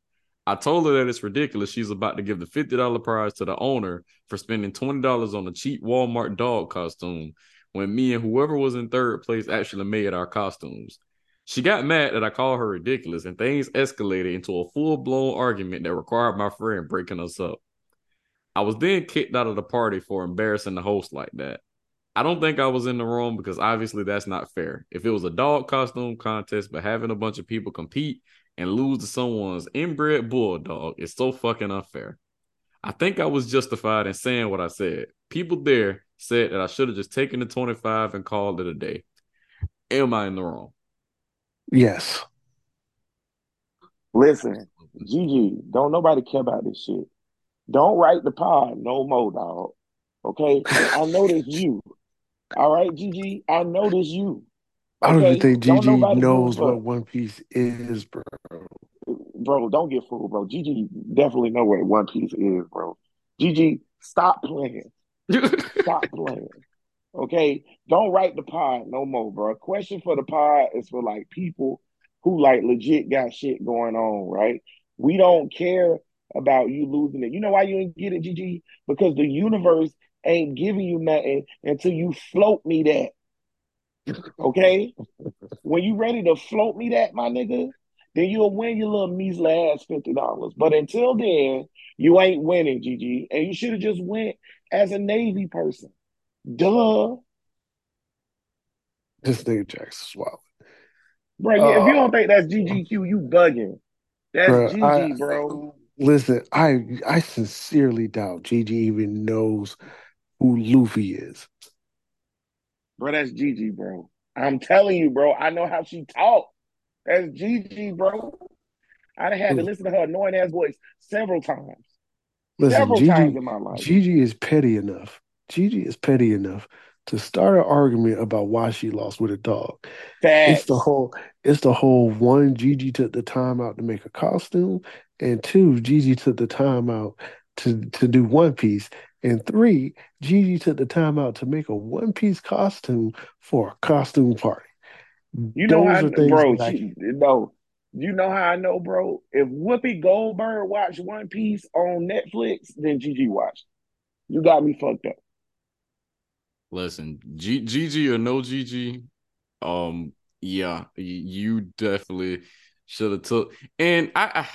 I told her that it's ridiculous. She's about to give the $50 prize to the owner for spending $20 on a cheap Walmart dog costume when me and whoever was in third place actually made our costumes. She got mad that I called her ridiculous and things escalated into a full blown argument that required my friend breaking us up. I was then kicked out of the party for embarrassing the host like that. I don't think I was in the wrong because obviously that's not fair. If it was a dog costume contest, but having a bunch of people compete and lose to someone's inbred bulldog is so fucking unfair. I think I was justified in saying what I said. People there said that I should have just taken the 25 and called it a day. Am I in the wrong? Yes. Listen, Gigi, don't nobody care about this shit. Don't write the pod no more, dog. Okay? I know this you. All right, Gigi, I know this you. I don't even Okay? think Don't Gigi nobody knows give a what fuck. One Piece is, bro. Bro, don't get fooled, bro. Gigi definitely know what One Piece is, bro. Gigi, stop playing. Stop playing. Okay? Don't write the pod no more, bro. Question for the pod is for like people who like legit got shit going on, right? We don't care about you losing it. You know why you ain't get it, Gigi? Because the universe ain't giving you nothing until you float me that. Okay? when you ready to float me that, my nigga, then you'll win your little measly ass fifty dollars. But until then, you ain't winning, Gigi. And you should have just went as a Navy person. Duh. This nigga Jackson Swallow. Bro, yeah, if you Uh, don't think that's GGQ, you bugging. That's bro, GG, I bro. listen. I I sincerely doubt Gigi even knows who Luffy is. Bro, that's GG, bro. I'm telling you, bro. I know how she talk. That's GG, bro. I had to listen to her annoying ass voice several times. Listen, Several times Gigi in my life. Gigi is petty enough. Gigi is petty enough to start an argument about why she lost with a dog. It's the whole it's the whole one, Gigi took the time out to make a costume, and two, Gigi took the time out to to do One Piece. And three, Gigi took the time out to make a one piece costume for a costume party. You know how, are bro, that I she, no. You know how I know, bro? If Whoopi Goldberg watched One Piece on Netflix, then GG watched. You got me fucked up. Listen, G- GG or no GG, um, yeah, y- you definitely should have took. And I, I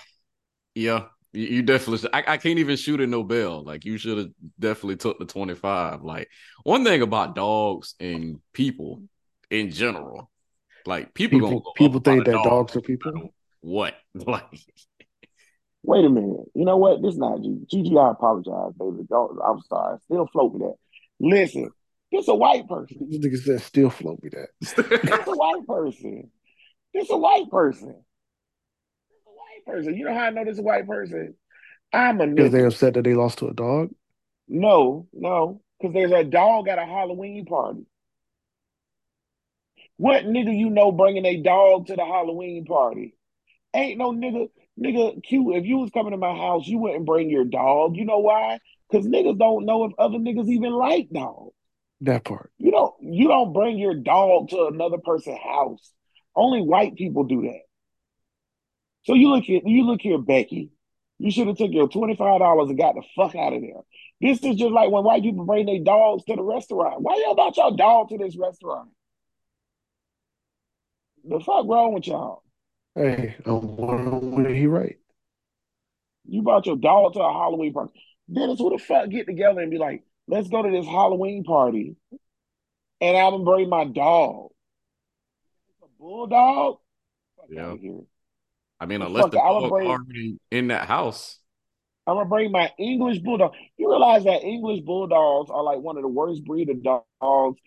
yeah, you, you definitely. Should, I, I can't even shoot a no bell. Like you should have definitely took the twenty five. Like one thing about dogs and people in general, like people, gonna people go people think that dog dogs are people. What like? Wait a minute. You know what? This not GG. GG, I apologize, baby. Don't, I'm sorry. Still float me that. Listen, this a white person. This nigga said still float me that. This a white person. This a white person. This a white person. You know how I know this is a white person? I'm a nigga. Because they upset that they lost to a dog. No, no, because there's a dog at a Halloween party. What nigga you know bringing a dog to the Halloween party? Ain't no nigga, nigga, Q, if you was coming to my house, you wouldn't bring your dog. You know why? Because niggas don't know if other niggas even like dogs. That part. You don't, you don't bring your dog to another person's house. Only white people do that. So you look here, you look here, Becky. You should have took your twenty five dollars and got the fuck out of there. This is just like when white people bring their dogs to the restaurant. Why y'all brought your dog to this restaurant? The fuck wrong with y'all? Hey, I'm one with he right. You brought your dog to a Halloween party. Dennis, who the fuck get together and be like, let's go to this Halloween party, and I'm gonna bring my dog. A bulldog? Fuck Yeah. out of here. I mean, The unless fuck, the dog bring- already in that house. I'm gonna bring my English bulldog. You realize that English bulldogs are like one of the worst breed of dogs.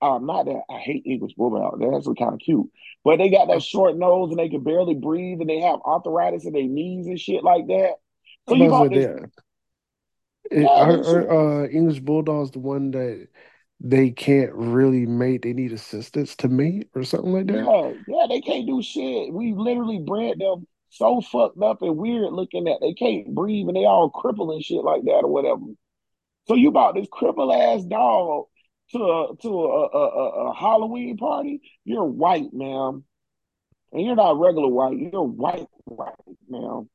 Um, not that I hate English bulldogs. They're actually kind of cute, but they got that short nose and they can barely breathe and they have arthritis in their knees and shit like that. So you about bought this? that. It- Yeah, are, are, uh, English Bulldogs the one that they can't really mate? They need assistance to mate or something like that. Yeah, yeah, they can't do shit. We literally bred them so fucked up and weird looking that they can't breathe and they all crippled and shit like that or whatever. So you bought this cripple ass dog to a to a, a, a, a Halloween party? You're white, ma'am. And you're not regular white. You're white white, ma'am.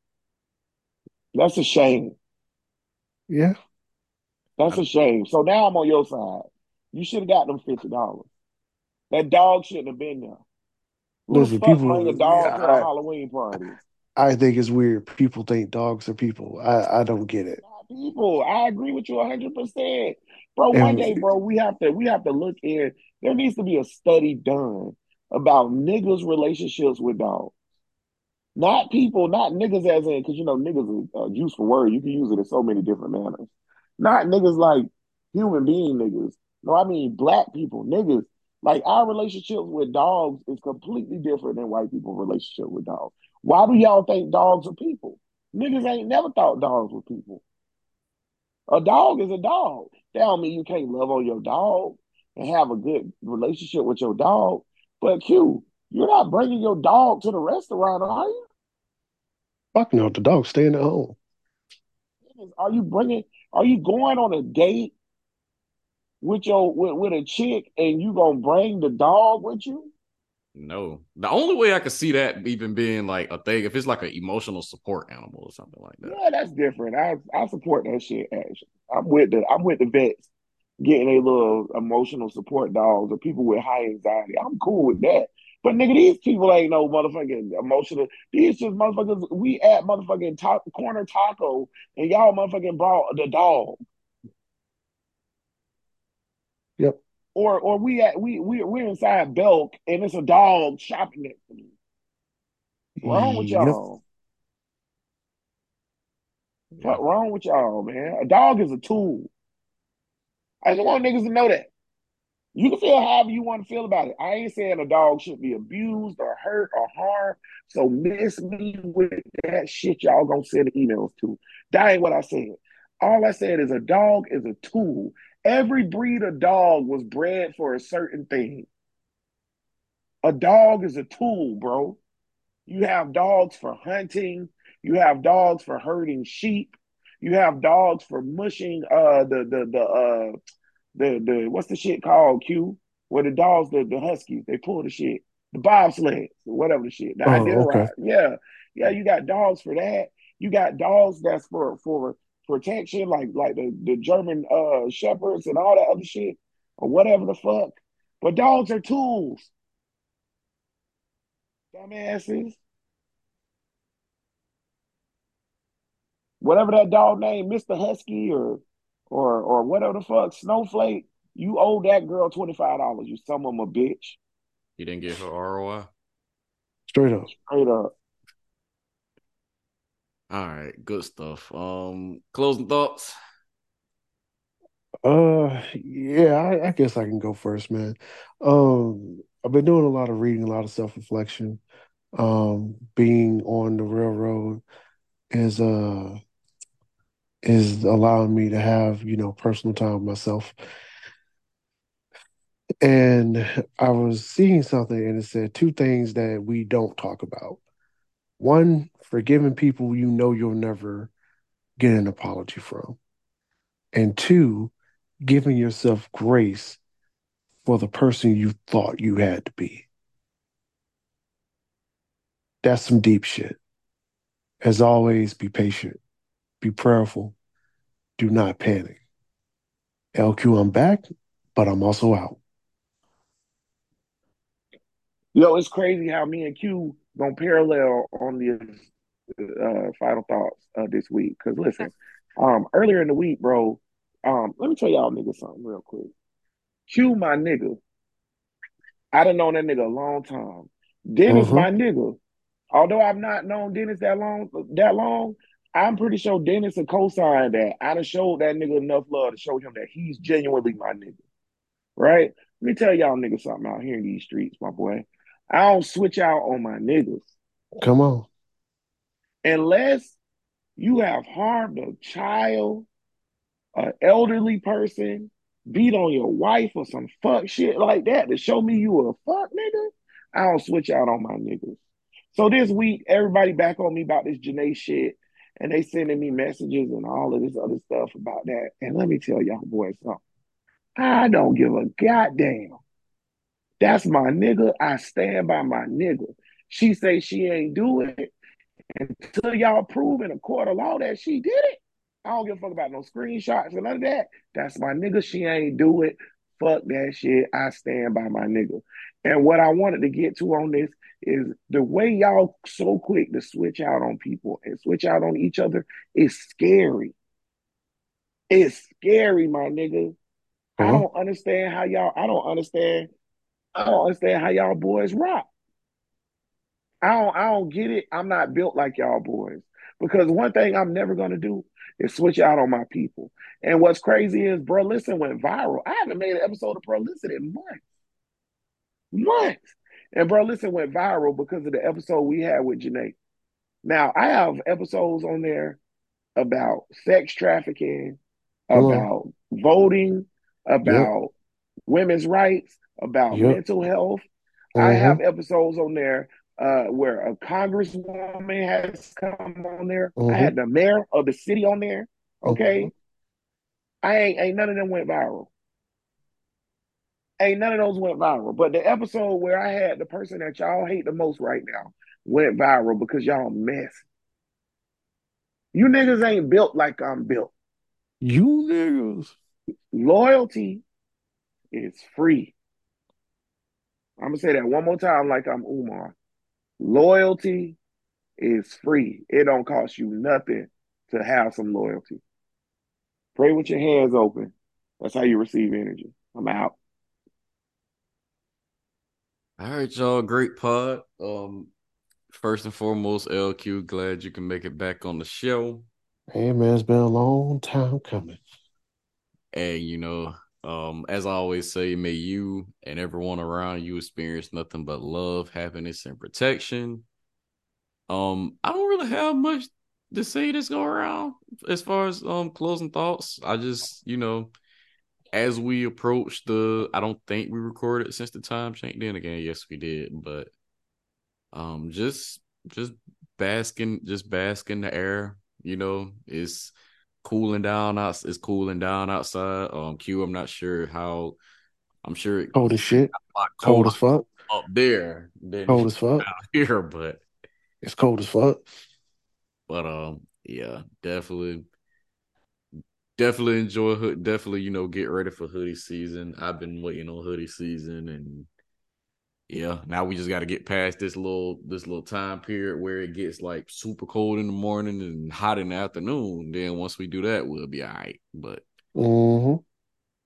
That's a shame. Yeah. That's a shame. So now I'm on your side. You should have got them fifty dollars. That dog shouldn't have been there. Who Listen, the fuck people. bring a dog yeah, to a I, Halloween party? I think it's weird. People think dogs are people. I, I don't get it. People. I agree with you hundred percent, bro. One day, bro, we have to we have to look in. There needs to be a study done about niggas' relationships with dogs. Not people, not niggas as in, because you know niggas is a useful word. You can use it in so many different manners. Not niggas like human being niggas. No, I mean black people, niggas. Like our relationships with dogs is completely different than white people's relationship with dogs. Why do y'all think dogs are people? Niggas ain't never thought dogs were people. A dog is a dog. That don't mean you can't love on your dog and have a good relationship with your dog. But Q, you're not bringing your dog to the restaurant, are you? fuck no, the dog's staying at home. Are you bringing? Are you going on a date with your with, with a chick and you gonna bring the dog with you? No, the only way I could see that even being like a thing if it's like an emotional support animal or something like that. Yeah, that's different. I I support that shit. Actually, I'm with the I'm with the vets getting a little emotional support dogs or people with high anxiety. I'm cool with that. But nigga, these people ain't no motherfucking emotional. These just motherfuckers. We at motherfucking top, corner taco and y'all motherfucking brought the dog. Yep. Or or we at we we we're inside Belk and it's a dog shopping next to me. What's wrong with y'all? Yeah. What wrong with y'all, man? A dog is a tool. I just want niggas to know that. You can feel however you want to feel about it. I ain't saying a dog should be abused or hurt or harmed. So miss me with that shit y'all gonna send emails to. That ain't what I said. All I said is a dog is a tool. Every breed of dog was bred for a certain thing. A dog is a tool, bro. You have dogs for hunting. You have dogs for herding sheep. You have dogs for mushing uh the the the uh the the what's the shit called Q? Where the dogs the the huskies they pull the shit the bobsleds whatever the shit the Oh, okay. yeah yeah you got dogs for that you got dogs that's for for protection like like the the German uh shepherds and all that other shit or whatever the fuck but dogs are tools dumbasses whatever that dog name Mr. Husky or or or whatever the fuck Snowflake you owe that girl twenty five dollars you some of them a bitch You didn't get her ROI. Straight up. straight up. All right, good stuff. Um, closing thoughts. Uh, yeah, I, I guess I can go first, man. Um, I've been doing a lot of reading, a lot of self-reflection. Um, being on the railroad is uh is allowing me to have, you know, personal time with myself. And I was seeing something and it said two things that we don't talk about. One, forgiving people you know you'll never get an apology from. And two, giving yourself grace for the person you thought you had to be. That's some deep shit. As always, be patient, be prayerful, do not panic. LQ, I'm back, but I'm also out. Yo, it's crazy how me and Q gonna parallel on the uh, final thoughts uh, this week. Cause listen, um, earlier in the week, bro, um, let me tell y'all niggas something real quick. Q, my nigga, I done known that nigga a long time. Dennis, Mhm. my nigga. Although I've not known Dennis that long, that long, I'm pretty sure Dennis will co-sign that. I done showed that nigga enough love to show him that he's genuinely my nigga. Right? Let me tell y'all niggas something out here in these streets, my boy. I don't switch out on my niggas Come on. Unless you have harmed a child, an elderly person, beat on your wife or some fuck shit like that to show me you a fuck nigga. I don't switch out on my niggas. So this week, everybody back on me about this Janae shit, and they sending me messages and all of this other stuff about that. And let me tell y'all boys something. I don't give a goddamn. That's my nigga. I stand by my nigga. She say she ain't do it. Until y'all prove in a court of law that she did it. I don't give a fuck about no screenshots and none of that. That's my nigga. She ain't do it. Fuck that shit. I stand by my nigga. And what I wanted to get to on this is the way y'all so quick to switch out on people and switch out on each other is scary. It's scary, my nigga. I Uh-huh. don't understand how y'all. I don't understand. I don't understand how y'all boys rock. I don't. I don't get it. I'm not built like y'all boys. Because one thing I'm never gonna do is switch out on my people. And what's crazy is, bro, listen went viral. I haven't made an episode of Bro Listen in months, months. And Bro Listen went viral because of the episode we had with Janae. Now I have episodes on there about sex trafficking, about voting, about women's rights, about Yep. mental health. I Uh-huh. have episodes on there uh, where a congresswoman has come on there. Mhm. I had the mayor of the city on there. Okay, Mhm. I ain't ain't none of them went viral. Ain't none of those went viral. But the episode where I had the person that y'all hate the most right now went viral because y'all mess. You niggas ain't built like I'm built. You niggas. Loyalty is free. I'm gonna say that one more time like I'm Umar. Loyalty is free. It don't cost you nothing to have some loyalty. Pray with your hands open. That's how you receive energy. I'm out. All right, y'all. Great pod. Um, first and foremost, LQ, glad you can make it back on the show. Hey man, it's been a long time coming. And you know, um, as I always say, may you and everyone around you experience nothing but love, happiness, and protection. Um, I don't really have much to say this go around as far as um closing thoughts. I just, you know, as we approach the I don't think we recorded since the time change. Then again, yes, we did, but um just just basking just basking the air, you know, it's cooling down out it's cooling down outside. Um Q, I'm not sure how I'm sure it Cold as shit. lot Cold as fuck. up there Cold as fuck. out here, but It's cold as fuck. but um yeah, definitely definitely enjoy hood definitely, you know, get ready for hoodie season. I've been waiting on hoodie season and yeah, now we just got to get past this little this little time period where it gets like super cold in the morning and hot in the afternoon. Then once we do that, we'll be all right. But Mm-hmm.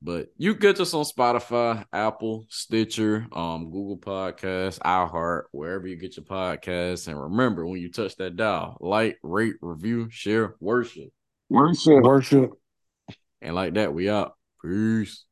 but you get us on Spotify, Apple, Stitcher, um, Google Podcasts, iHeart, wherever you get your podcasts. And remember, when you touch that dial, like, rate, review, share, worship, Worship. Worship. and like that, we out. Peace.